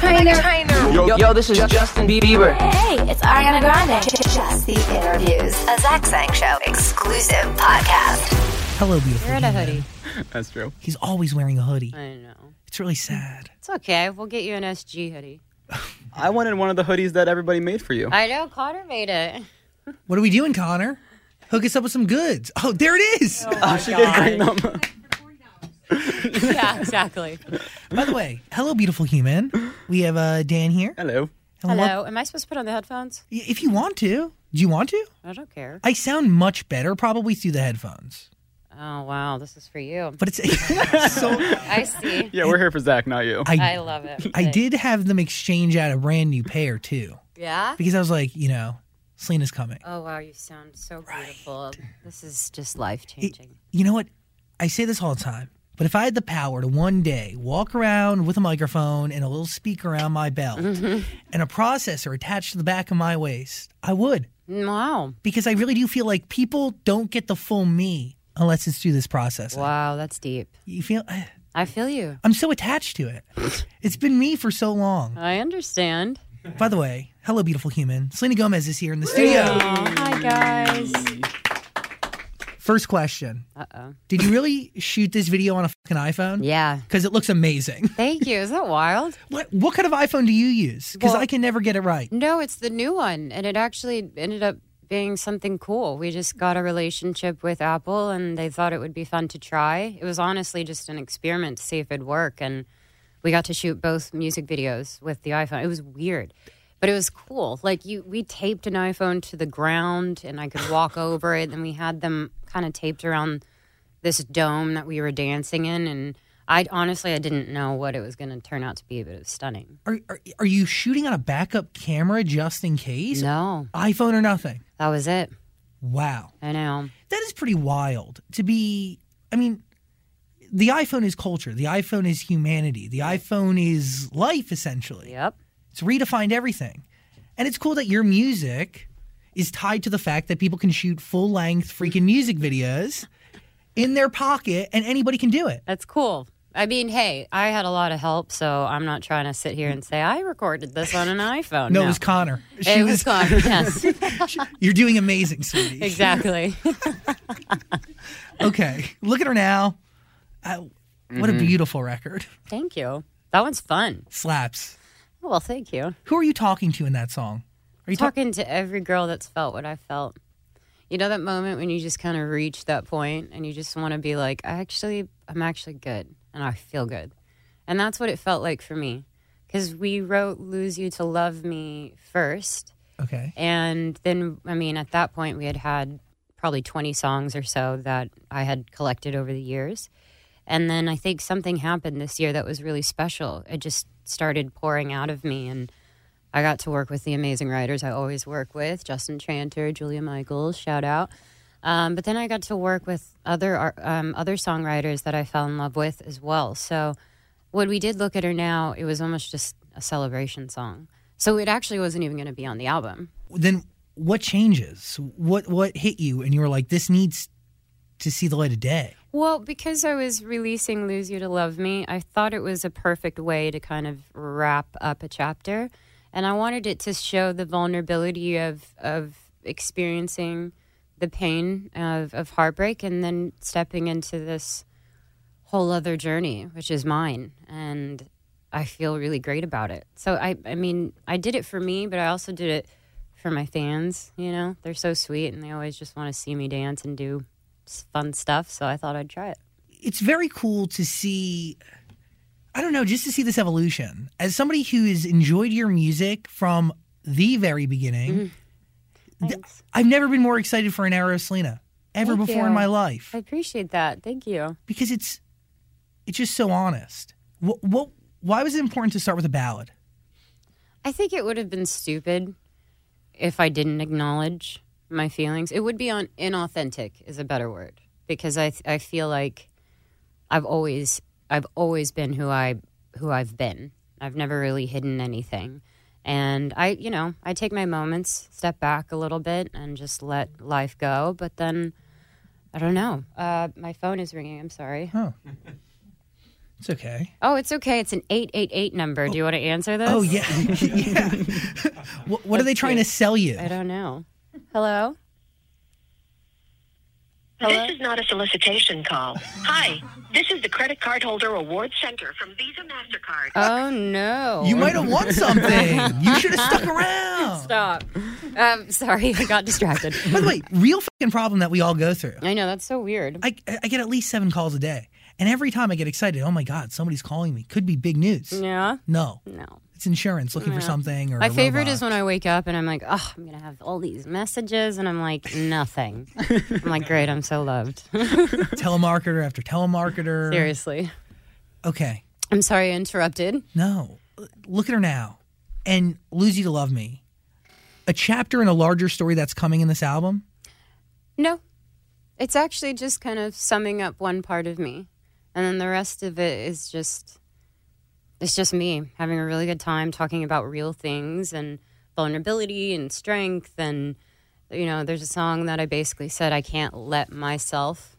Trainer. Yo, yo, this is Justin Bieber. Hey, it's Ariana Grande. Just the interviews. A Zach Sang Show exclusive podcast. Hello, beautiful. You're in a hoodie. That's true. He's always wearing a hoodie. I know. It's really sad. It's okay. We'll get you an SG hoodie. I wanted one of the hoodies that everybody made for you. I know. Connor made it. What are we doing, Connor? Hook us up with some goods. Oh, there it is. Oh, she did oh bring them. yeah, exactly. By the way, hello, beautiful human. We have uh, Dan here. Hello. And Hello. Am I supposed to put on the headphones? If you want to, do you want to? I don't care. I sound much better probably through the headphones, Oh wow, this is for you. but it's so. I see. Yeah, we're here for Zach, not you. I I love it. I did have them exchange out a brand new pair too, Yeah. because I was like, you know, Selena's coming. Oh wow, you sound so beautiful. This is just life changing. You know what? I say this all the time, but if I had the power to one day walk around with a microphone and a little speaker around my belt mm-hmm. and a processor attached to the back of my waist, I would. Wow. Because I really do feel like people don't get the full me unless it's through this process. Wow, that's deep. You feel I feel you. I'm so attached to it. It's been me for so long. I understand. By the way, hello, beautiful human. Selena Gomez is here in the studio. Oh, hi guys. First question Uh oh. Did you really shoot this video on a fucking iPhone? Yeah. Because it looks amazing. Thank you. Is that wild? What, what kind of iPhone do you use? Because Well- I can never get it right. No, it's the new one, and it actually ended up being something cool. We just got a relationship with Apple, and they thought it would be fun to try. It was honestly just an experiment to see if it'd work, and we got to shoot both music videos with the iPhone. It was weird, but it was cool. Like you, we taped an iPhone to the ground, and I could walk over it, and we had them kind of taped around this dome that we were dancing in, and. I honestly I didn't know what it was going to turn out to be, but it was stunning. Are, are, are you shooting on a backup camera just in case? No, iPhone or nothing? that was it. Wow. I know. That is pretty wild to be. I mean, the iPhone is culture, the iPhone is humanity, the iPhone is life, essentially. Yep. It's redefined everything. And it's cool that your music is tied to the fact that people can shoot full length freaking music videos in their pocket and anybody can do it. That's cool. I mean, hey, I had a lot of help, so I'm not trying to sit here and say I recorded this on an iPhone. No, it was Connor. She It was Connor. Yes, You're doing amazing, sweetie. exactly. Okay. Look at her now. Uh, what a beautiful record. thank you. That one's fun. Slaps. Well, thank you. Who are you talking to in that song? Are you talking? Talking to every girl that's felt what I felt. You know that moment when you just kind of reach that point and you just want to be like, I actually, I'm actually good and I feel good. And that's what it felt like for me. Because we wrote Lose You to Love Me first. Okay. And then, I mean, at that point, we had had probably 20 songs or so that I had collected over the years. And then I think something happened this year that was really special. It just started pouring out of me. And I got to work with the amazing writers I always work with Justin Tranter, Julia Michaels, shout out. Um, but then I got to work with other um, other songwriters that I fell in love with as well. So when we did look at her now, it was almost just a celebration song. So it actually wasn't even going to be on the album. Then what changes? What what hit you and you were like, this needs to see the light of day? Well, because I was releasing Lose You to Love Me, I thought it was a perfect way to kind of wrap up a chapter. And I wanted it to show the vulnerability of, of experiencing the pain of, of heartbreak and then stepping into this whole other journey, which is mine. And I feel really great about it. So, I, I mean, I did it for me, but I also did it for my fans. You know, they're so sweet and they always just want to see me dance and do fun stuff. So I thought I'd try it. It's very cool to see. I don't know, just to see this evolution. As somebody who has enjoyed your music from the very beginning, mm. th- I've never been more excited for an era of Selena ever Thank before you. in my life I appreciate that. Thank you. because it's it's just so honest. What, what why was it important to start with a ballad? I think it would have been stupid if I didn't acknowledge my feelings. It would be on inauthentic is a better word because I I feel like I've always I've always been who I who I've been. I've never really hidden anything. And I, you know, I take my moments, step back a little bit and just let life go, but then I don't know. Uh, my phone is ringing. I'm sorry. Oh. It's okay. Oh, it's okay. It's an 888 number. Do you want to answer this? Oh yeah, yeah. what, what are they trying to sell you? I don't know. Hello? This is not a solicitation call. Hi, this is the Credit Card Holder Award Center from Visa MasterCard. Oh, no. You might have won something. You should have stuck around. Stop. Um, sorry, I got distracted. By the way, real fucking problem that we all go through. I know, that's so weird. I, I get at least seven calls a day. And every time I get excited, oh my God, somebody's calling me. Could be big news. Yeah? No, No. It's insurance looking for something or My favorite robot. is when I wake up and I'm like, oh, I'm to have all these messages. And I'm like, nothing. I'm like, great, I'm so loved. telemarketer after telemarketer. Seriously. Okay. I'm sorry I interrupted. No. Look at her now. And Lose You to Love Me. A chapter in a larger story that's coming in this album. No. It's actually just kind of summing up one part of me. And then the rest of it is just it's just me having a really good time talking about real things and vulnerability and strength and you know, there's a song that I basically said I can't let myself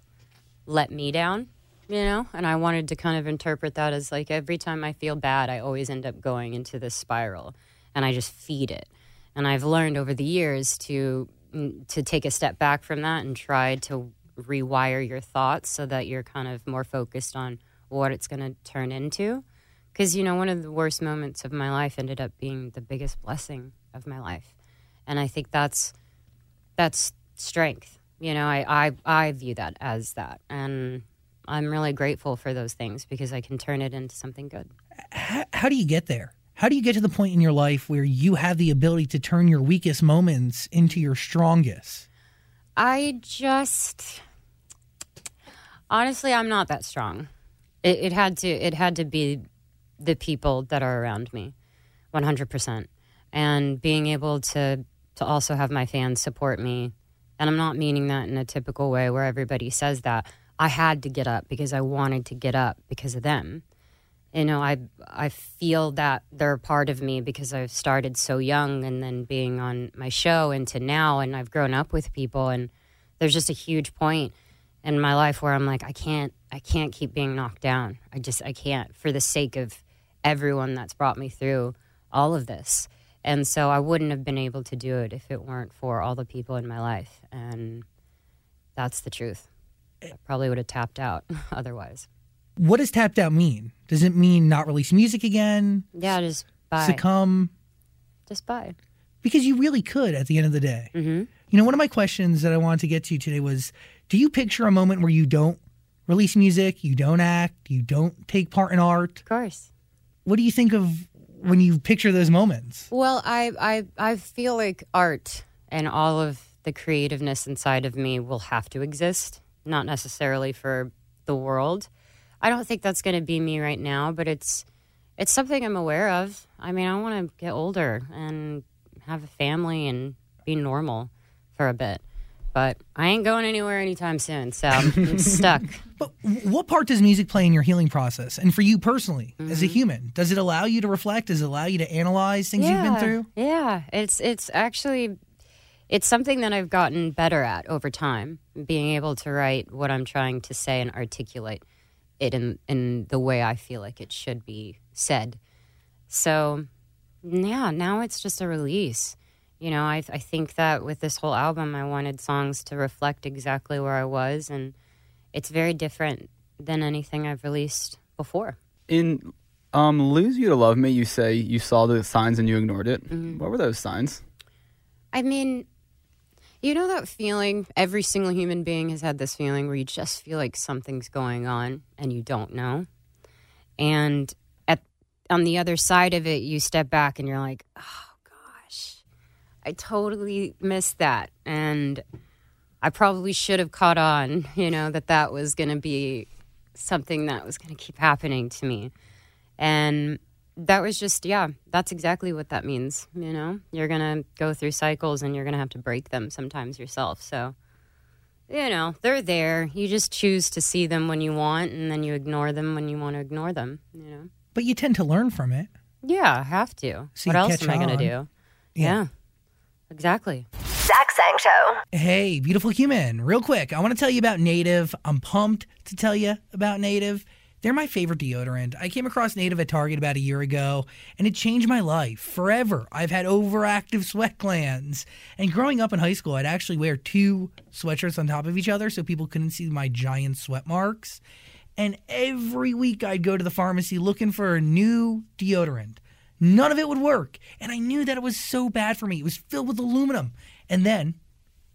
let me down, you know? And I wanted to kind of interpret that as like every time I feel bad, I always end up going into this spiral and I just feed it. And I've learned over the years to mm, to take a step back from that and try to rewire your thoughts so that you're kind of more focused on what it's going to turn into. Because, you know, one of the worst moments of my life ended up being the biggest blessing of my life. And I think that's that's strength. You know, I, I, I view that as that. And I'm really grateful for those things because I can turn it into something good. How, how do you get there? How do you get to the point in your life where you have the ability to turn your weakest moments into your strongest? I just honestly, I'm not that strong. It, it had to. It had to be the people that are around me, 100 percent, and being able to to also have my fans support me. And I'm not meaning that in a typical way where everybody says that. I had to get up because I wanted to get up because of them. You know, I I feel that they're a part of me because I've started so young and then being on my show into now and I've grown up with people and there's just a huge point in my life where I'm like I can't I can't keep being knocked down. I just I can't for the sake of everyone that's brought me through all of this. And so I wouldn't have been able to do it if it weren't for all the people in my life and that's the truth. I probably would have tapped out otherwise. What does tapped out mean? Does it mean not release music again? Yeah, just. Succumb? Just bye. Because you really could at the end of the day. Mm-hmm. You know, one of my questions that I wanted to get to today was do you picture a moment where you don't release music, you don't act, you don't take part in art? Of course. What do you think of when you picture those moments? Well, I, I I feel like art and all of the creativeness inside of me will have to exist, not necessarily for the world. I don't think that's going to be me right now, but it's it's something I'm aware of. I mean, I want to get older and have a family and be normal for a bit. But I ain't going anywhere anytime soon, so I'm stuck. But what part does music play in your healing process? And for you personally, as a Mm-hmm. human, does it allow you to reflect? Does it allow you to analyze things you've been through? Yeah, it's it's actually it's something that I've gotten better at over time, being able to write what I'm trying to say and articulate it in in the way I feel like it should be said. So, yeah, now it's just a release. You know, I I think that with this whole album, I wanted songs to reflect exactly where I was, and it's very different than anything I've released before. In um, "Lose You to Love Me," you say you saw the signs and you ignored it. Mm-hmm. What were those signs? I mean, you know that feeling? Every single human being has had this feeling where you just feel like something's going on and you don't know. And at on the other side of it, you step back and you're like, "Oh gosh, I totally missed that." And I probably should have caught on, you know, that that was going to be something that was going to keep happening to me. And that was just, yeah, that's exactly what that means. You know, you're going to go through cycles and you're going to have to break them sometimes yourself. So, you know, they're there. You just choose to see them when you want and then you ignore them when you want to ignore them, you know? But you tend to learn from it. Yeah, I have to. So what else am I going to do? Yeah. exactly. Hey, beautiful human. Real quick, I want to tell you about Native. I'm pumped to tell you about Native. They're my favorite deodorant. I came across Native at Target about a year ago, and it changed my life forever. I've had overactive sweat glands. And growing up in high school, I'd actually wear two sweatshirts on top of each other so people couldn't see my giant sweat marks. And every week I'd go to the pharmacy looking for a new deodorant. None of it would work. And I knew that it was so bad for me. It was filled with aluminum. And then,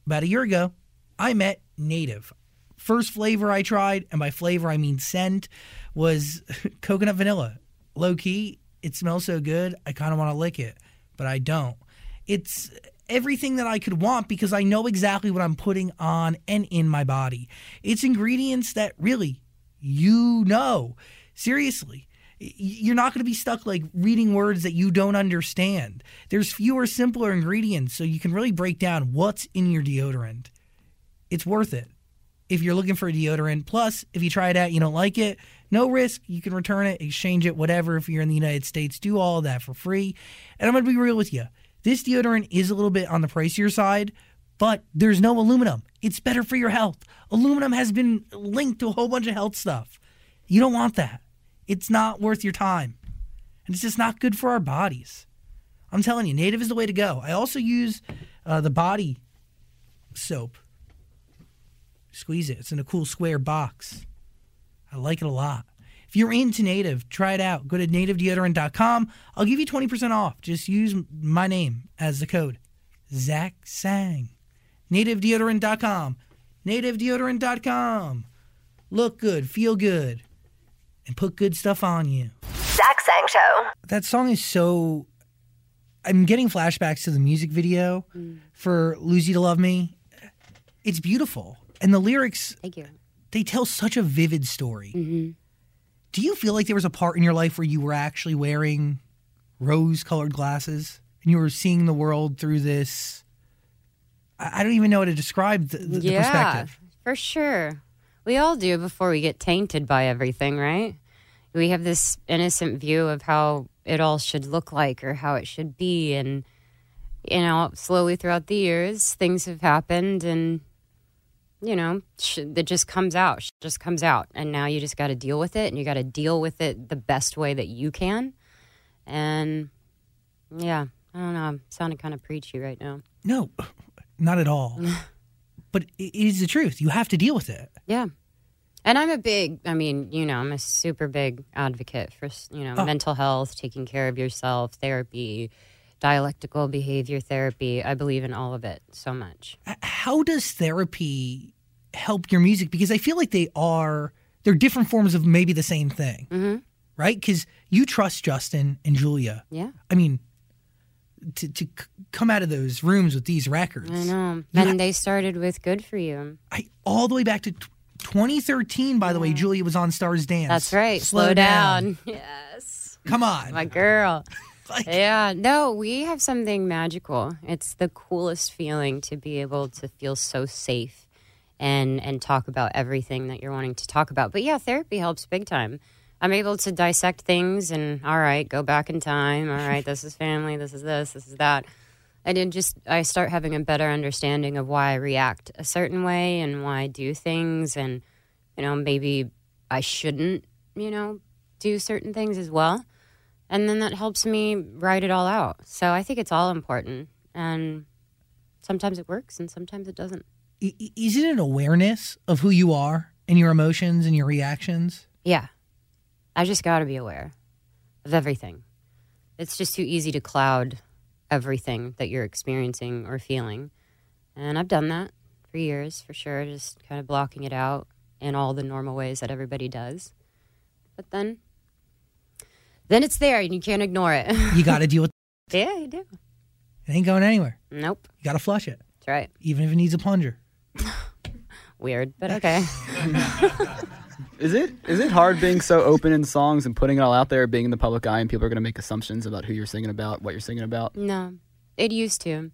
about a year ago, I met Native. First flavor I tried, and by flavor I mean scent, was coconut vanilla. Low key, it smells so good, I kind of want to lick it, but I don't. It's everything that I could want because I know exactly what I'm putting on and in my body. It's ingredients that really you know. Seriously. You're not going to be stuck like reading words that you don't understand. There's fewer, simpler ingredients, so you can really break down what's in your deodorant. It's worth it if you're looking for a deodorant. Plus, if you try it out, you don't like it, no risk. You can return it, exchange it, whatever. If you're in the United States, do all of that for free. And I'm going to be real with you. This deodorant is a little bit on the pricier side, but there's no aluminum. It's better for your health. Aluminum has been linked to a whole bunch of health stuff. You don't want that. It's not worth your time. And it's just not good for our bodies. I'm telling you, native is the way to go. I also use uh, the body soap squeeze it. It's in a cool square box. I like it a lot. If you're into native, try it out. Go to nativedeodorant.com. I'll give you 20% off. Just use my name as the code. Zach Sang. Nativedeodorant.com. Nativedeodorant.com. Look good, feel good, and put good stuff on you. Zach Sang Show. That song is so. I'm getting flashbacks to the music video mm. for Lose You to Love Me. It's beautiful. And the lyrics Thank you. they tell such a vivid story. Mm-hmm. Do you feel like there was a part in your life where you were actually wearing rose colored glasses and you were seeing the world through this? I don't even know how to describe the, the, the yeah, perspective. for sure. We all do before we get tainted by everything, right? We have this innocent view of how it all should look like or how it should be. And, you know, slowly throughout the years, things have happened and, you know, it just comes out. Sh- just comes out. And now you just got to deal with it and you got to deal with it the best way that you can. And, yeah, I don't know. I'm sounding kind of preachy right now. No, not at all. but it is the truth. You have to deal with it. Yeah. And I'm a big, I mean, you know, I'm a super big advocate for, you know, Oh. mental health, taking care of yourself, therapy, dialectical behavior therapy. I believe in all of it so much. How does therapy help your music? Because I feel like they are, they're different forms of maybe the same thing, Mhm. right? Because you trust Justin and Julia. Yeah. I mean, to, to c- come out of those rooms with these records, I know. And they started with Good For You. I, all the way back to 2013, by the way, Julia was on Stars Dance. That's right. Slow, down. Yes. Come on. My girl. Like- Yeah, no, we have something magical. It's the coolest feeling to be able to feel so safe and and talk about everything that you're wanting to talk about. But yeah, therapy helps big time. I'm able to dissect things and all right, go back in time. All right, this is family, this is this, this is that. And then just I start having a better understanding of why I react a certain way and why I do things and you know, maybe I shouldn't, you know, do certain things as well and then that helps me write it all out. So I think it's all important, and sometimes it works, and sometimes it doesn't. Is it an awareness of who you are and your emotions and your reactions? Yeah, I just got to be aware of everything. It's just too easy to cloud everything that you're experiencing or feeling, and I've done that for years, for sure. Just kind of blocking it out in all the normal ways that everybody does, but then. Then it's there and you can't ignore it. You got to deal with it. yeah, you do. it. Ain't going anywhere. Nope. You got to flush it, That's right. even if it needs a plunger. Weird, but okay. Is it is it hard being so open in songs and putting it all out there, being in the public eye, and people are going to make assumptions about who you're singing about, what you're singing about? no, it used to.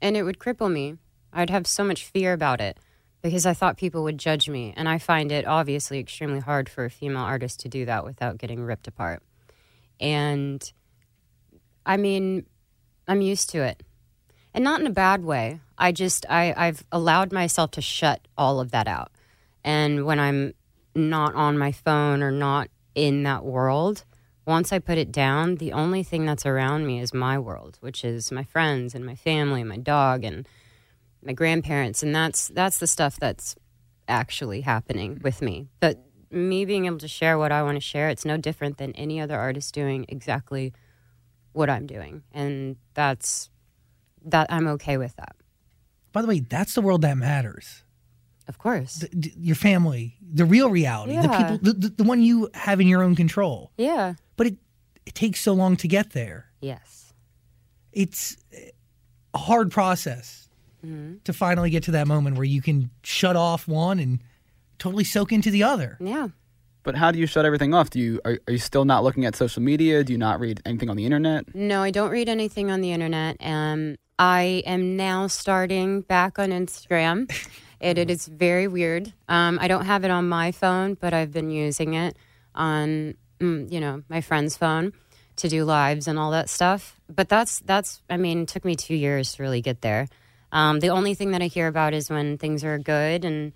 And it would cripple me. I'd have so much fear about it because I thought people would judge me. And I find it obviously extremely hard for a female artist to do that without getting ripped apart. And I mean, I'm used to it. And not in a bad way. I just, I, I've allowed myself to shut all of that out. And when I'm not on my phone or not in that world, once I put it down, the only thing that's around me is my world, which is my friends and my family, and my dog and my grandparents, and that's that's the stuff that's actually happening with me. But me being able to share what I want to share, it's no different than any other artist doing exactly what I'm doing, and that's that I'm okay with that. By the way, that's the world that matters. Of course, D- d- your family, the real reality, the people, the, the, the one you have in your own control. yeah, But it it takes so long to get there. yes, It's a hard process Mm-hmm. to finally get to that moment where you can shut off one and totally soak into the other. yeah. But how do you shut everything off? Do you are, are you still not looking at social media? Do you not read anything on the internet? No, I don't read anything on the internet. Um, I am now starting back on Instagram. it, it is very weird. Um, I don't have it on my phone, but I've been using it on, mm, you know, my friend's phone to do lives and all that stuff. But that's that's. I mean, it took me two years to really get there. Um, the only thing that I hear about is when things are good and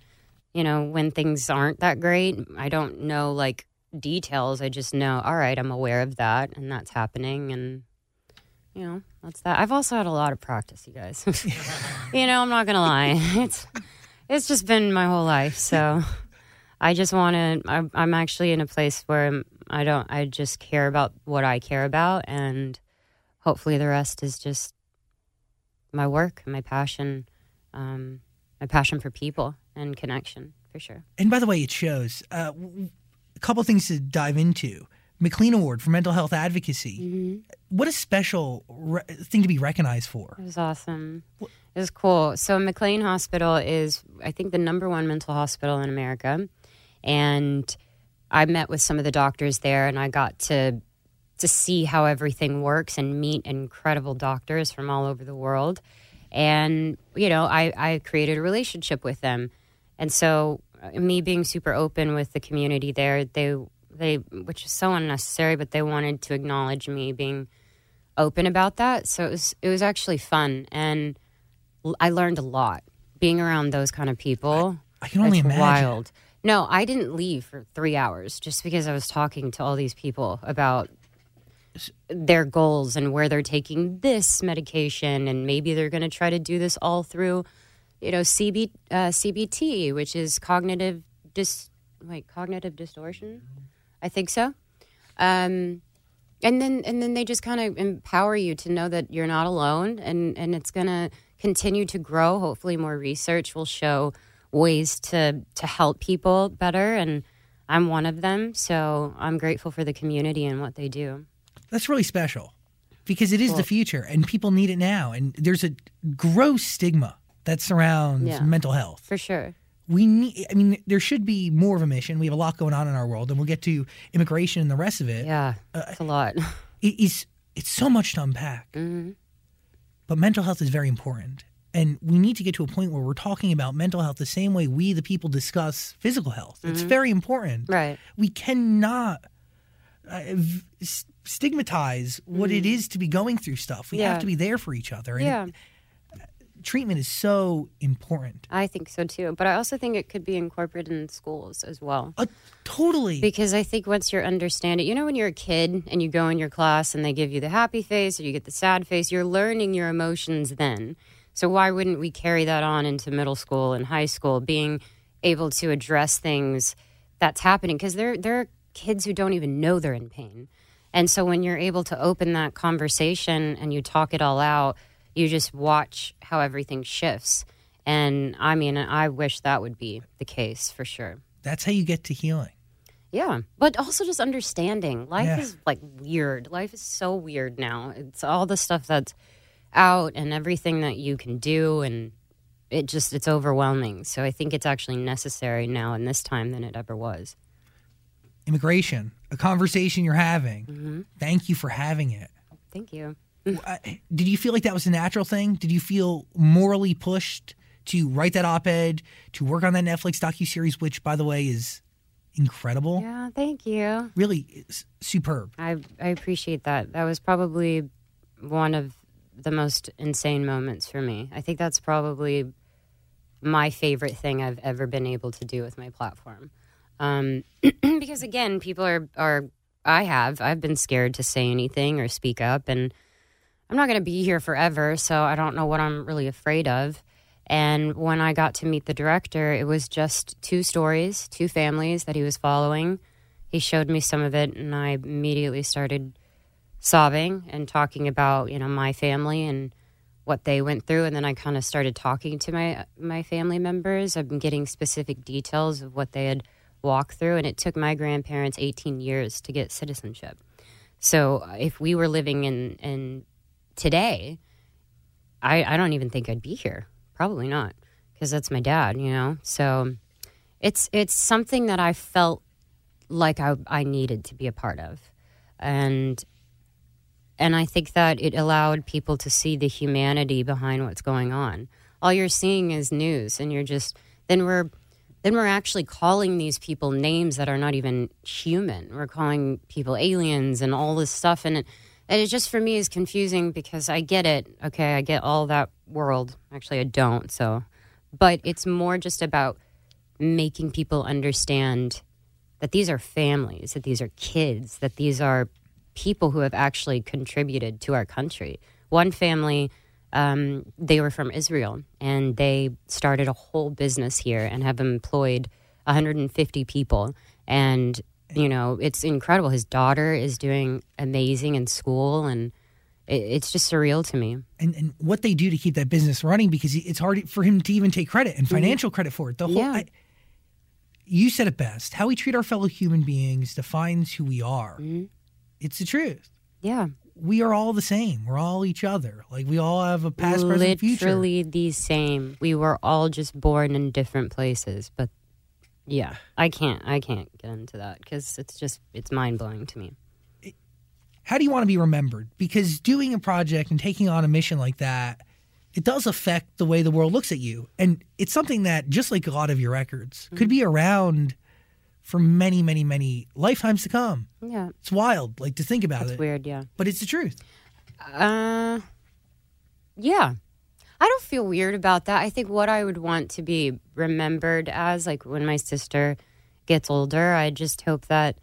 you know when things aren't that great. I don't know like details. I just know. All right, I'm aware of that, and that's happening, and you know that's that. I've also had a lot of practice, you guys. you know, I'm not gonna lie. It's it's just been my whole life, so I just want to. I'm actually in a place where I'm, I don't. I just care about what I care about, and hopefully the rest is just my work, my passion, um, my passion for people and connection, for sure. And by the way, it shows. Uh, a couple things to dive into. McLean Award for Mental Health Advocacy. Mm-hmm. What a special re- thing to be recognized for. It was awesome. It was cool. So McLean Hospital is, I think, the number one mental hospital in America, and I met with some of the doctors there, and I got to to see how everything works and meet incredible doctors from all over the world. And you know, I I created a relationship with them, and so uh, me being super open with the community there, they they which is so unnecessary, but they wanted to acknowledge me being open about that. So it was it was actually fun, and I learned a lot being around those kind of people. I can only imagine. Wild. No, I didn't leave for three hours just because I was talking to all these people about their goals and where they're taking this medication, and maybe they're going to try to do this all through, you know, CB, uh, CBT, which is cognitive dis, wait, cognitive distortion. I think so. Um, and then and then they just kind of empower you to know that you're not alone and and it's going to continue to grow hopefully more research will show ways to to help people better and I'm one of them so I'm grateful for the community and what they do That's really special because it is the future and people need it now. And there's a gross stigma that surrounds Yeah. mental health. for sure We need, I mean, there should be more of a mission. We have a lot going on in our world, and we'll get to immigration and the rest of it. yeah it's a lot It is, it's so much to unpack. Mm-hmm. But mental health is very important. And we need to get to a point where we're talking about mental health the same way we, the people, discuss physical health. It's very important. Mm-hmm. right We cannot uh, stigmatize what it is to be going through stuff. We Mm-hmm. Yeah. have to be there for each other. And yeah treatment is so important. I think so too but I also think it could be incorporated in schools as well Uh, totally. Because I think once you're understanding, you know, when you're a kid and you go in your class and they give you the happy face or you get the sad face, you're learning your emotions then. So why wouldn't we carry that on into middle school and high school, being able to address things that's happening? Because there there are kids who don't even know they're in pain, and so when you're able to open that conversation and you talk it all out, you just watch how everything shifts. And I mean, I wish that would be the case for sure. That's how you get to healing. Yeah, but also just understanding life Yeah. is like weird. Life is so weird now. It's all the stuff that's out and everything that you can do, and it just it's overwhelming. So I think it's actually necessary now in this time than it ever was. Immigration, a conversation you're having. Mm-hmm. Thank you for having it. Thank you. Did you feel like that was a natural thing? Did you feel morally pushed to write that op-ed, to work on that Netflix docu-series, which, by the way, is incredible? Yeah, thank you. Really superb. I I appreciate that. That was probably one of the most insane moments for me. I think that's probably my favorite thing I've ever been able to do with my platform. Um, because again, people are are I have I've been scared to say anything or speak up, and I'm not going to be here forever, so I don't know what I'm really afraid of. And when I got to meet the director, it was just two stories, two families that he was following. He showed me some of it, and I immediately started sobbing and talking about you know my family and what they went through and then I kind of started talking to my my family members I've been getting specific details of what they had walked through and it took my grandparents 18 years to get citizenship so uh, if we were living in in today I I don't even think I'd be here probably not because that's my dad you know so it's it's something that I felt like I I needed to be a part of and and I think that it allowed people to see the humanity behind what's going on. All you're seeing is news, and you're just then we're then we're actually calling these people names that are not even human. We're calling people aliens and all this stuff, and it, and it just for me is confusing because I get it. Okay, I get all that world. Actually, I don't. So, but it's more just about making people understand that these are families, that these are kids, that these are people who have actually contributed to our country. One family, um, they were from Israel and they started a whole business here and have employed 150 people. And, you know, it's incredible. His daughter is doing amazing in school and it, it's just surreal to me. And, and what they do to keep that business running because it's hard for him to even take credit and mm-hmm. financial credit for it. The whole, Yeah. I, you said it best. How we treat our fellow human beings defines who we are. Mm-hmm. It's the truth. Yeah. We are all the same. We're all each other. Like we all have a past, present, future. Literally the same. We were all just born in different places, but yeah, I can't. I can't get into that because it's just it's mind blowing to me. How do you want to be remembered? Because doing a project and taking on a mission like that, it does affect the way the world looks at you. And it's something that, just like a lot of your records, Mm-hmm. could be around for many, many, many lifetimes to come. Yeah, It's wild, like to think about it's it. weird. Yeah. But it's the truth. Uh, yeah. I don't feel weird about that. I think what I would want to be remembered as, like when my sister gets older, I just hope that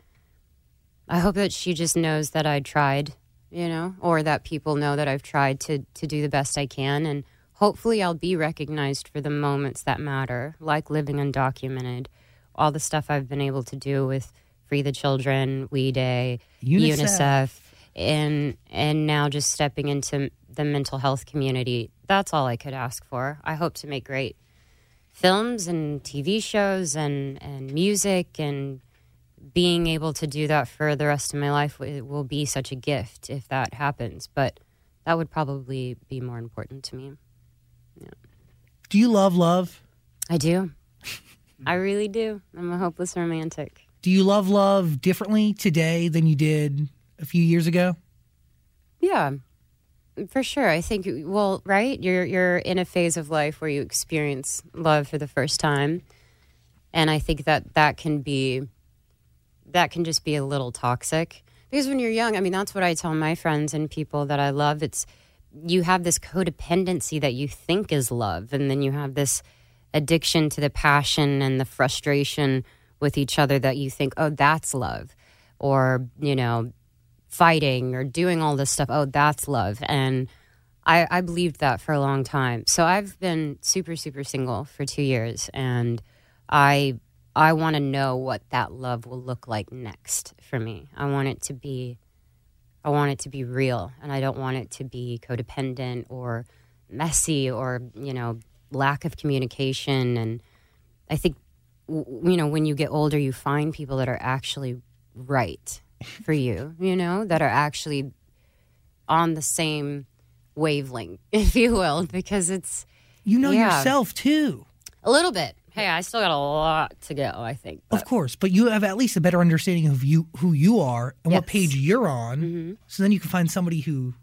I hope that she just knows that I tried, you know, or that people know that I've tried to to do the best I can, and hopefully I'll be recognized for the moments that matter, like living undocumented, all the stuff I've been able to do with Free the Children, We Day, UNICEF. UNICEF and and now just stepping into the mental health community. That's all i could ask for. I hope to make great films and tv shows and and music and being able to do that for the rest of my life wi- will be such a gift if that happens but that would probably be more important to me. Do you love love? i do. I really do. I'm a hopeless romantic. Do you love love differently today than you did a few years ago? Yeah, for sure. I think well, right? You're you're in a phase of life where you experience love for the first time, and I think that that can be that can just be a little toxic because when you're young, I mean, that's what I tell my friends and people that I love. It's you have this codependency that you think is love, and then you have this addiction to the passion and the frustration with each other that you think, oh, that's love, or you know, fighting or doing all this stuff. Oh, that's love. And I, I believed that for a long time. So I've been super, super single for two years, and I I want to know what that love will look like next for me. I want it to be I want it to be real, and I don't want it to be codependent or messy or you know lack of communication. And I think you know when you get older, you find people that are actually right for you, you know, that are actually on the same wavelength, if you will, because it's You know Yeah. yourself too. a little bit. Hey, I still got a lot to go, I think. Of course, but you have at least a better understanding of you who you are and what page you're on. Mm-hmm. So then you can find somebody who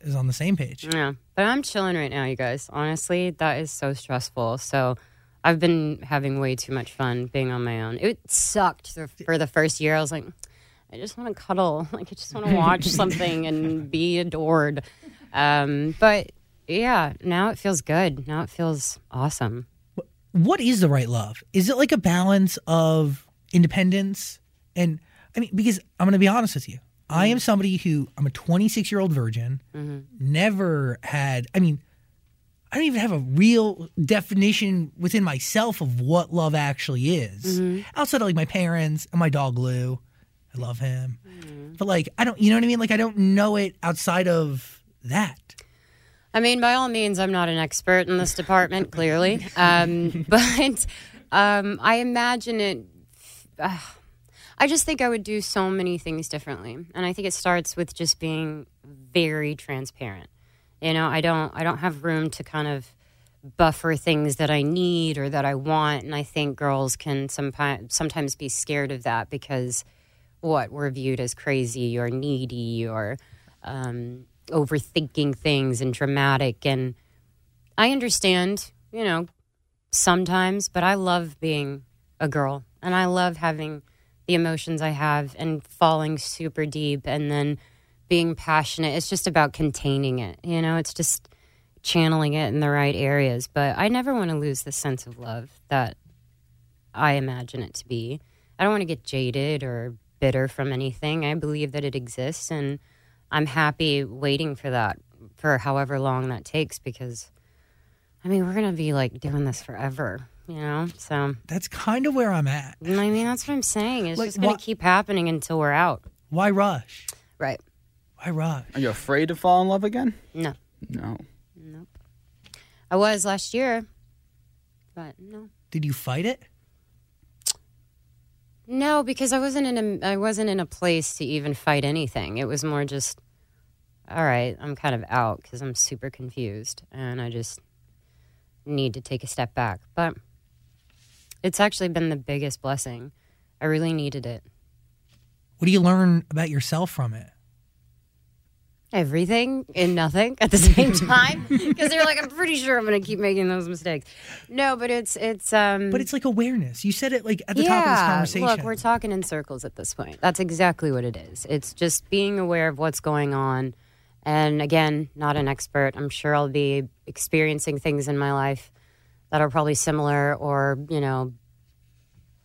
is on the same page. Yeah, but I'm chilling right now, you guys. Honestly, that is so stressful. So I've been having way too much fun being on my own. It sucked for the first year. I was like, I just want to cuddle. Like, I just want to watch something and be adored. Um, but yeah, now it feels good. Now it feels awesome. What is the right love? Is it like a balance of independence and I mean because I'm going to be honest with you. I am mm. somebody who I'm a 26 year old virgin, mm-hmm. never had I mean I don't even have a real definition within myself of what love actually is. Mm-hmm. Outside of like my parents and my dog Lou. I love him. But like I don't you know what I mean? Like I don't know it outside of that. I mean, by all means, I'm not an expert in this department, clearly. Um, but um, I imagine it. Uh, I just think I would do so many things differently, and I think it starts with just being very transparent. You know, I don't. I don't have room to kind of buffer things that I need or that I want, and I think girls can sometimes sometimes be scared of that because what we're viewed as crazy or needy or um, overthinking things and dramatic. And I understand, you know, sometimes, but I love being a girl and I love having the emotions I have and falling super deep and then being passionate. It's just about containing it, you know, it's just channeling it in the right areas. But I never want to lose the sense of love that I imagine it to be. I don't want to get jaded or bitter from anything. I believe that it exists and I'm happy waiting for that for however long that takes because I mean, we're going to be like doing this forever, you know? So, That's kind of where I'm at. I mean, that's what I'm saying. It's Like, just going wha- to keep happening until we're out. Why rush? Right. Why rush? Are you afraid to fall in love again? No. No. Nope i was last year. But no. Did you fight it? No, because I wasn't in a I wasn't in a place to even fight anything. It was more just all right, I'm kind of out cuz I'm super confused and I just need to take a step back. But it's actually been the biggest blessing. I really needed it. What do you learn about yourself from it? Everything and nothing at the same time because they're like I'm pretty sure I'm going to keep making those mistakes. No, but it's it's um But it's like awareness. You said it like at the top of this conversation. Look, we're talking in circles at this point. That's exactly what it is. It's just being aware of what's going on. And again, not an expert. I'm sure I'll be experiencing things in my life that are probably similar or, you know,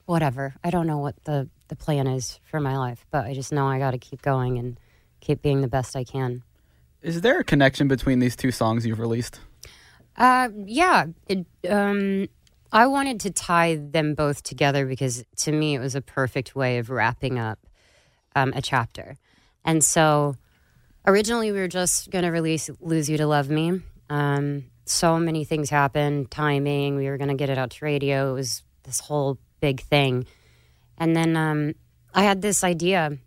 whatever. I don't know what the, the plan is for my life, but I just know I got to keep going and keep being the best I can. Is there a connection between these two songs you've released? Uh, yeah. It, um, I wanted to tie them both together because to me it was a perfect way of wrapping up um, a chapter. And so originally we were just going to release Lose You to Love Me. Um, so many things happened, timing, we were going to get it out to radio. It was this whole big thing. And then um, I had this idea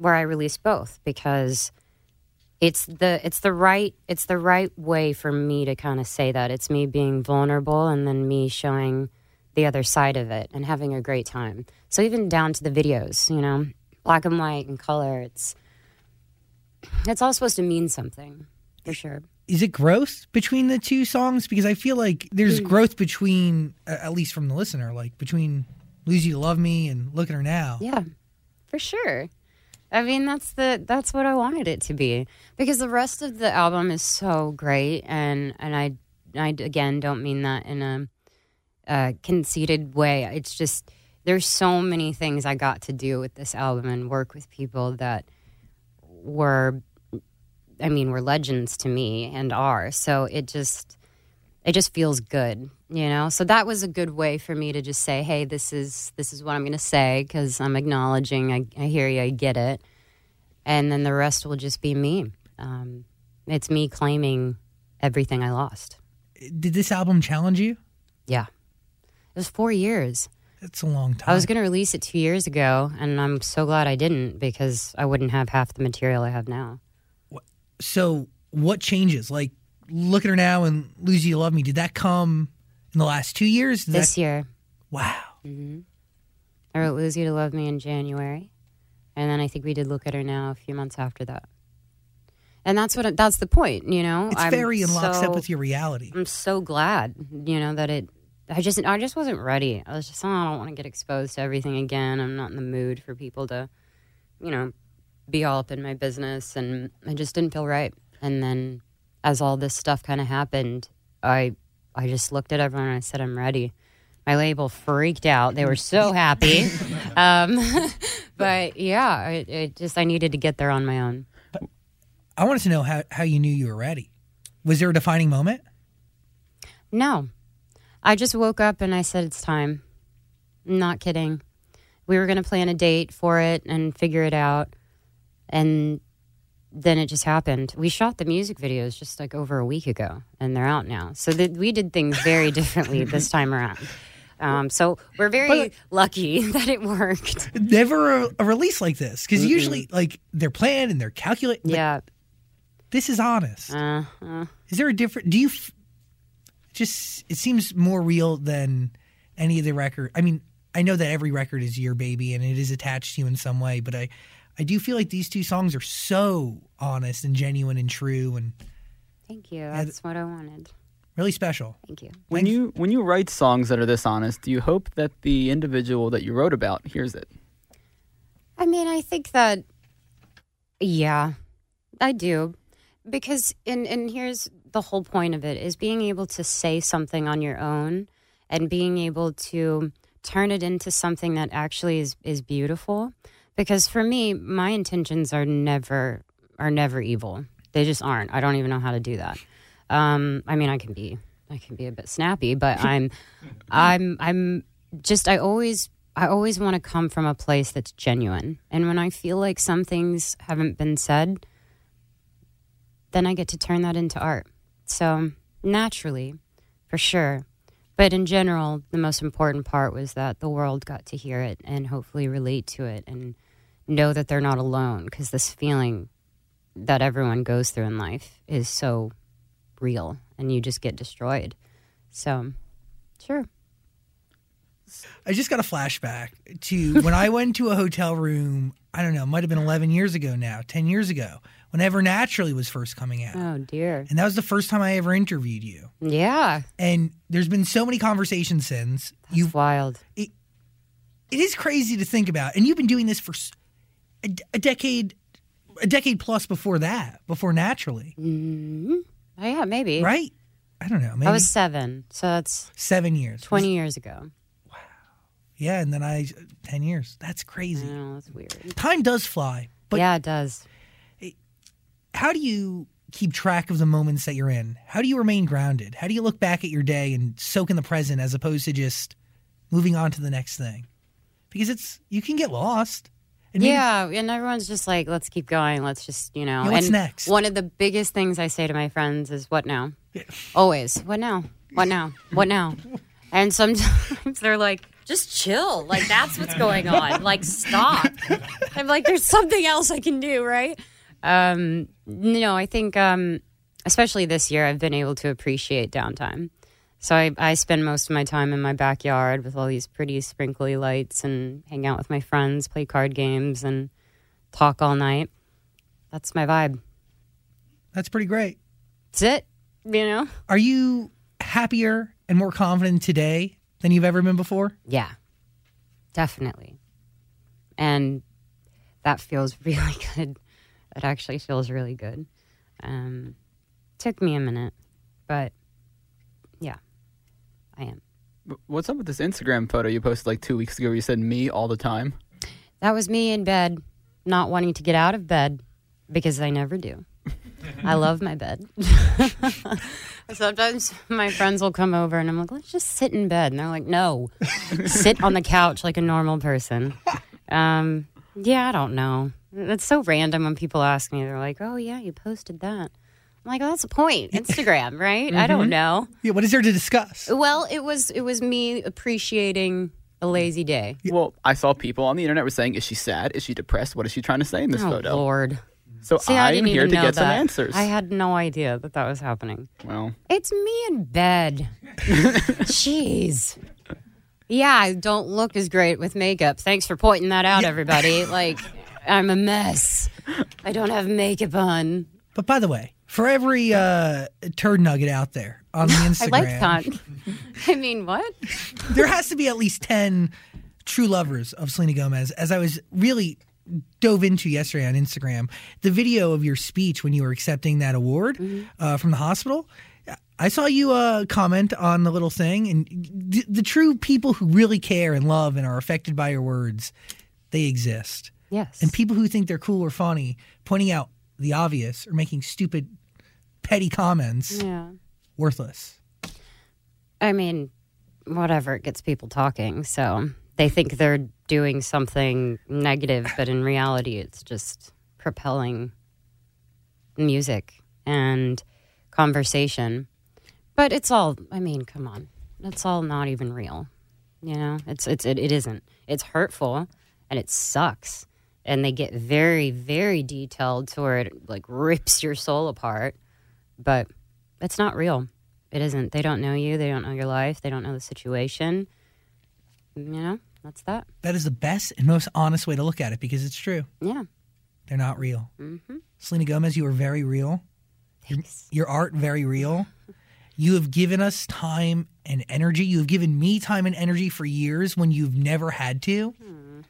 where I released both because it's the it's the right it's the right way for me to kind of say that it's me being vulnerable and then me showing the other side of it and having a great time so even down to the videos you know black and white and color it's it's all supposed to mean something for sure Is it growth between the two songs? Because I feel like there's mm. growth between, at least from the listener, like between "Lose You to Love Me" and "Look at Her Now." Yeah, for sure. I mean, that's the that's what I wanted it to be because the rest of the album is so great, and and I I again don't mean that in a uh, conceited way. It's just there's so many things I got to do with this album and work with people that were, I mean, were legends to me and are. So it just it just feels good you know? So that was a good way for me to just say hey this is this is what i'm going to say because i'm acknowledging I, I hear you i get it. And then the rest will just be me. Um, it's me claiming everything i lost. Did this album challenge you? yeah. It was four years. That's a long time. i was going to release it two years ago and i'm so glad i didn't because i wouldn't have half the material i have now. So, what changes? Like, "Look at Her Now" and "Lose You to Love Me." Did that come in the last two years? Did this that- year wow. Mm-hmm. I wrote Lose You to Love Me in January. And then I think we did Look at Her Now a few months after that. And that's what that's the point, you know. It's I'm very in lockstep so- with your reality. I'm so glad, you know, that it. I just I just wasn't ready. I was just oh, I don't want to get exposed to everything again. I'm not in the mood for people to, you know, be all up in my business, and I just didn't feel right. And then, as all this stuff kind of happened, I I just looked at everyone and I said I'm ready. My label freaked out. They were so happy. um, but yeah, it, it just I needed to get there on my own. I wanted to know how, how you knew you were ready. Was there a defining moment? No, I just woke up and I said it's time. Not kidding. We were going to plan a date for it and figure it out, and then it just happened. We shot the music videos just like over a week ago, and they're out now. So that we did things very differently this time around. Um, so we're very lucky that it worked. Never a, a release like this because usually like they're planned and they're calculated. Yeah. This is honest. Uh, uh, Is there a different? Do you f- just? It seems more real than any of the record. I mean, I know that every record is your baby and it is attached to you in some way, but I, I do feel like these two songs are so honest and genuine and true and thank you. That's what I wanted. really special. Thank you. When you when you write songs that are this honest, do you hope that the individual that you wrote about hears it? I mean, I think that, yeah, I do. Because, and, and here's the whole point of it is being able to say something on your own and being able to turn it into something that actually is, is beautiful. Because for me, my intentions are never, are never evil. They just aren't. I don't even know how to do that. Um, I mean, I can be, I can be a bit snappy, but I'm, I'm, I'm just, I always I always want to come from a place that's genuine. And when I feel like some things haven't been said, then I get to turn that into art. So, naturally, for sure. But in general, the most important part was that the world got to hear it and hopefully relate to it and know that they're not alone because this feeling that everyone goes through in life is so real and you just get destroyed. So, sure. I just got a flashback to when I went to a hotel room. I don't know, might have been 11 years ago now, 10 years ago, whenever Naturally was first coming out. Oh, dear. And that was the first time I ever interviewed you. Yeah. And there's been so many conversations since. That's You've wild. it is crazy to think about. And you've been doing this for a decade, a decade plus before that, before Naturally, mm-hmm. Oh, yeah, maybe. right? I don't know. Maybe I was seven, so that's seven years. 20 years ago. Yeah, and then I ten years. That's crazy. know, that's weird. Time does fly. But yeah, it does. how do you keep track of the moments that you're in? How do you remain grounded? How do you look back at your day and soak in the present as opposed to just moving on to the next thing? Because it's you can get lost. And maybe- Yeah, and everyone's just like, let's keep going. Let's just, you know. Yeah, what's and next? One of the biggest things I say to my friends is, what now? Always. What now? What now? What now? And sometimes they're like, just chill. Like, that's what's going on. Like, stop. I'm like, there's something else I can do, right? Um, no, I think, um, especially this year, I've been able to appreciate downtime. So I, I spend most of my time in my backyard with all these pretty sprinkly lights and hang out with my friends, play card games, and talk all night. That's my vibe. That's pretty great. That's it. You know? Are you happier and more confident today than you've ever been before? Yeah, definitely. And that feels really good. It actually feels really good. Um, took me a minute, but yeah, I am. What's up with this Instagram photo you posted like two weeks ago where you said me all the time? That was me in bed, not wanting to get out of bed because I never do. I love my bed. Sometimes my friends will come over and I'm like, let's just sit in bed. And they're like, no, sit on the couch like a normal person. Um, yeah, I don't know. It's so random when people ask me. They're like, oh, yeah, you posted that. I'm like, oh, that's the point. Instagram, right? I don't know. Yeah, what is there to discuss? Well, it was it was me appreciating a lazy day. Well, I saw people on the internet were saying, "Is she sad? Is she depressed? What is she trying to say in this Oh photo?" Lord. So See, I I'm didn't here even to know get some answers. I had no idea that that was happening. well, It's me in bed. Jeez. Yeah, I don't look as great with makeup. Thanks for pointing that out, everybody. Like, I'm a mess. I don't have makeup on. But by the way, for every uh, turd nugget out there on the Instagram. I Instagram, like that. I mean, what? there has to be at least 10 true lovers of Selena Gomez. As I was really dove into yesterday on Instagram the video of your speech when you were accepting that award uh, from the hospital. I saw you uh, comment on the little thing, and the, the true people who really care and love and are affected by your words, they exist. Yes. And people who think they're cool or funny, pointing out the obvious or making stupid, petty comments, yeah. worthless. I mean, whatever it gets people talking. So they think they're doing something negative, but in reality, it's just propelling music and conversation. But it's all, I mean, come on. It's all not even real. You know, it's, it's, it, it isn't. It's hurtful and it sucks. And they get very, very detailed to where it like rips your soul apart. But it's not real. It isn't. They don't know you. They don't know your life. They don't know the situation. You know, that's that. That is the best and most honest way to look at it because it's true. Yeah. They're not real. Mm-hmm. Selena Gomez, you are very real. Your, your art, very real. You have given us time and energy. You have given me time and energy for years when you've never had to.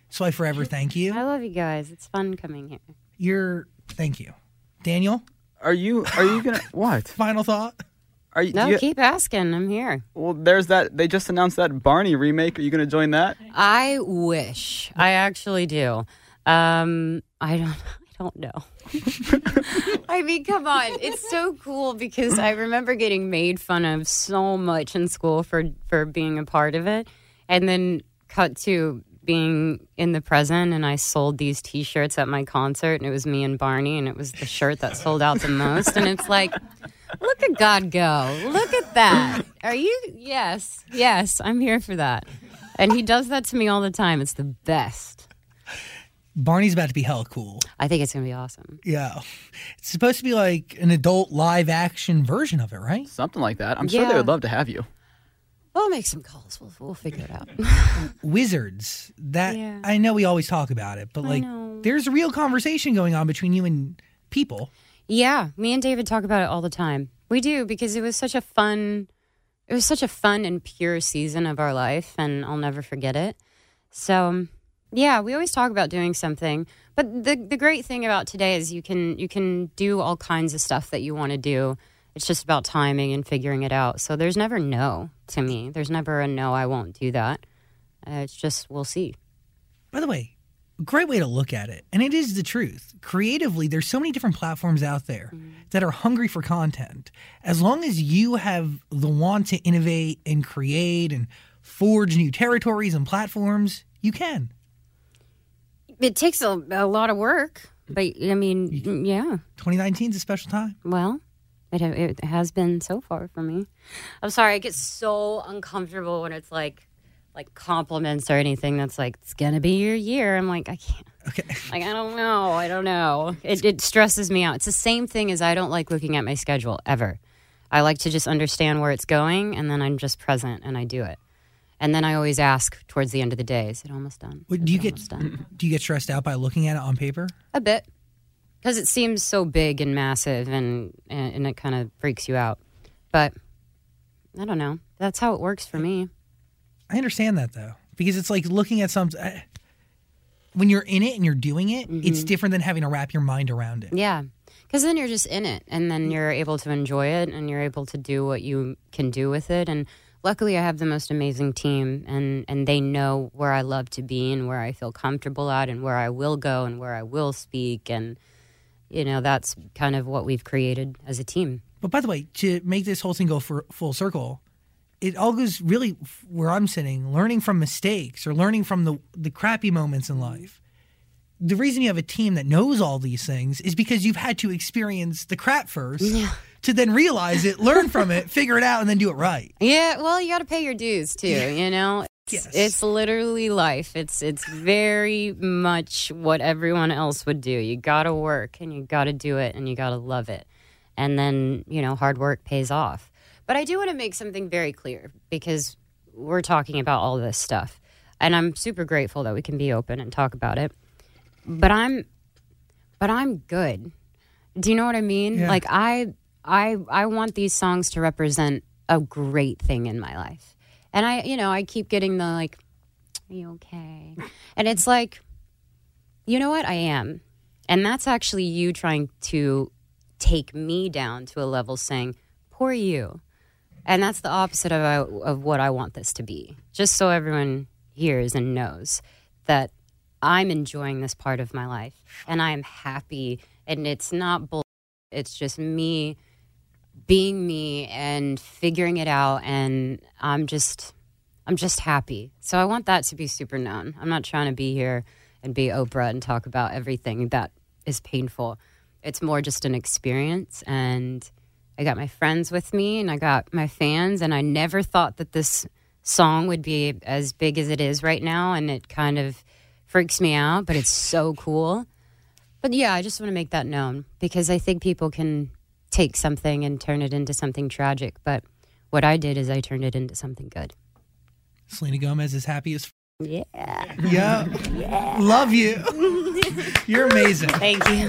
So I forever thank you. I love you guys. It's fun coming here. You're, thank you. Daniel, Are you? Are you gonna what? final thought? Are you? No, you- keep asking. I'm here. well, there's that. They just announced that Barney remake. Are you gonna join that? I wish. I actually do. Um, I don't. I don't know. I mean, come on. It's so cool because I remember getting made fun of so much in school for for being a part of it, and then cut to being in the present and I sold these t-shirts at my concert and it was me and Barney and it was the shirt that sold out the most and it's like look at God go. Look at that. Are you yes. Yes, I'm here for that. And he does that to me all the time. It's the best. Barney's about to be hella cool. I think it's going to be awesome. Yeah. It's supposed to be like an adult live action version of it, right? Something like that. I'm sure they Yeah. would love to have you. We'll make some calls. We'll, we'll figure it out. Wizards. That Yeah. I know we always talk about it, but like know. there's a real conversation going on between you and people. Yeah, me and David talk about it all the time. We do because it was such a fun it was such a fun and pure season of our life and I'll never forget it. So, yeah, we always talk about doing something. But the the great thing about today is you can you can do all kinds of stuff that you want to do. It's just about timing and figuring it out. So there's never no to me. There's never a no, I won't do that. Uh, it's just we'll see. By the way, great way to look at it. And it is the truth. Creatively, there's so many different platforms out there mm-hmm. that are hungry for content. As long as you have the want to innovate and create and forge new territories and platforms, you can. It takes a, a lot of work, but I mean, mm, yeah. 2019 is a special time. Well, it, it has been so far for me. I'm sorry, I get so uncomfortable when it's like like compliments or anything that's like it's gonna be your year. I'm like I can't. Okay. Like I don't know. I don't know. It, it stresses me out. It's the same thing as I don't like looking at my schedule ever. I like to just understand where it's going, and then I'm just present and I do it. And then I always ask towards the end of the day, "Is it almost done? What, Is do you get done?" do you get stressed out by looking at it on paper? A bit. Because it seems so big and massive and, and, and it kind of freaks you out. But I don't know. That's how it works for me. I understand that though, because it's like looking at some. I- When you're in it and you're doing it, it's mm-hmm. different than having to wrap your mind around it. Yeah. Because then you're just in it and then you're able to enjoy it and you're able to do what you can do with it. And luckily, I have the most amazing team and, and they know where I love to be and where I feel comfortable at and where I will go and where I will speak. And, you know, that's kind of what we've created as a team. But by the way, to make this whole thing go for full circle, it all goes really where I'm sitting, learning from mistakes or learning from the the crappy moments in life. The reason you have a team that knows all these things is because you've had to experience the crap first to then realize it, learn from it, figure it out, and then do it right. Yeah, well, you got to pay your dues too. You know, it's, Yes. it's literally life. It's it's very much what everyone else would do. You got to work and you got to do it and you got to love it, and then you know hard work pays off. But I do want to make something very clear because we're talking about all this stuff, and I'm super grateful that we can be open and talk about it. But I'm, but I'm good. Do you know what I mean? Yeah. Like I I I want these songs to represent a great thing in my life. And I, you know, I keep getting the like, are you okay? And it's like, you know what? I am. And that's actually you trying to take me down to a level saying, poor you. And that's the opposite of, uh, of what I want this to be. Just so everyone hears and knows that I'm enjoying this part of my life and I am happy. And it's not bull. It's just me being me and figuring it out. And I'm just, I'm just happy. So I want that to be super known. I'm not trying to be here and be Oprah and talk about everything that is painful. It's more just an experience. And I got my friends with me and I got my fans. And I never thought that this song would be as big as it is right now. And it kind of freaks me out, but it's so cool. But yeah, I just want to make that known because I think people can take something and turn it into something tragic. But what I did is I turned it into something good. Selena Gomez is happy as. Yeah. Yeah. Love you. You're amazing. Thank you.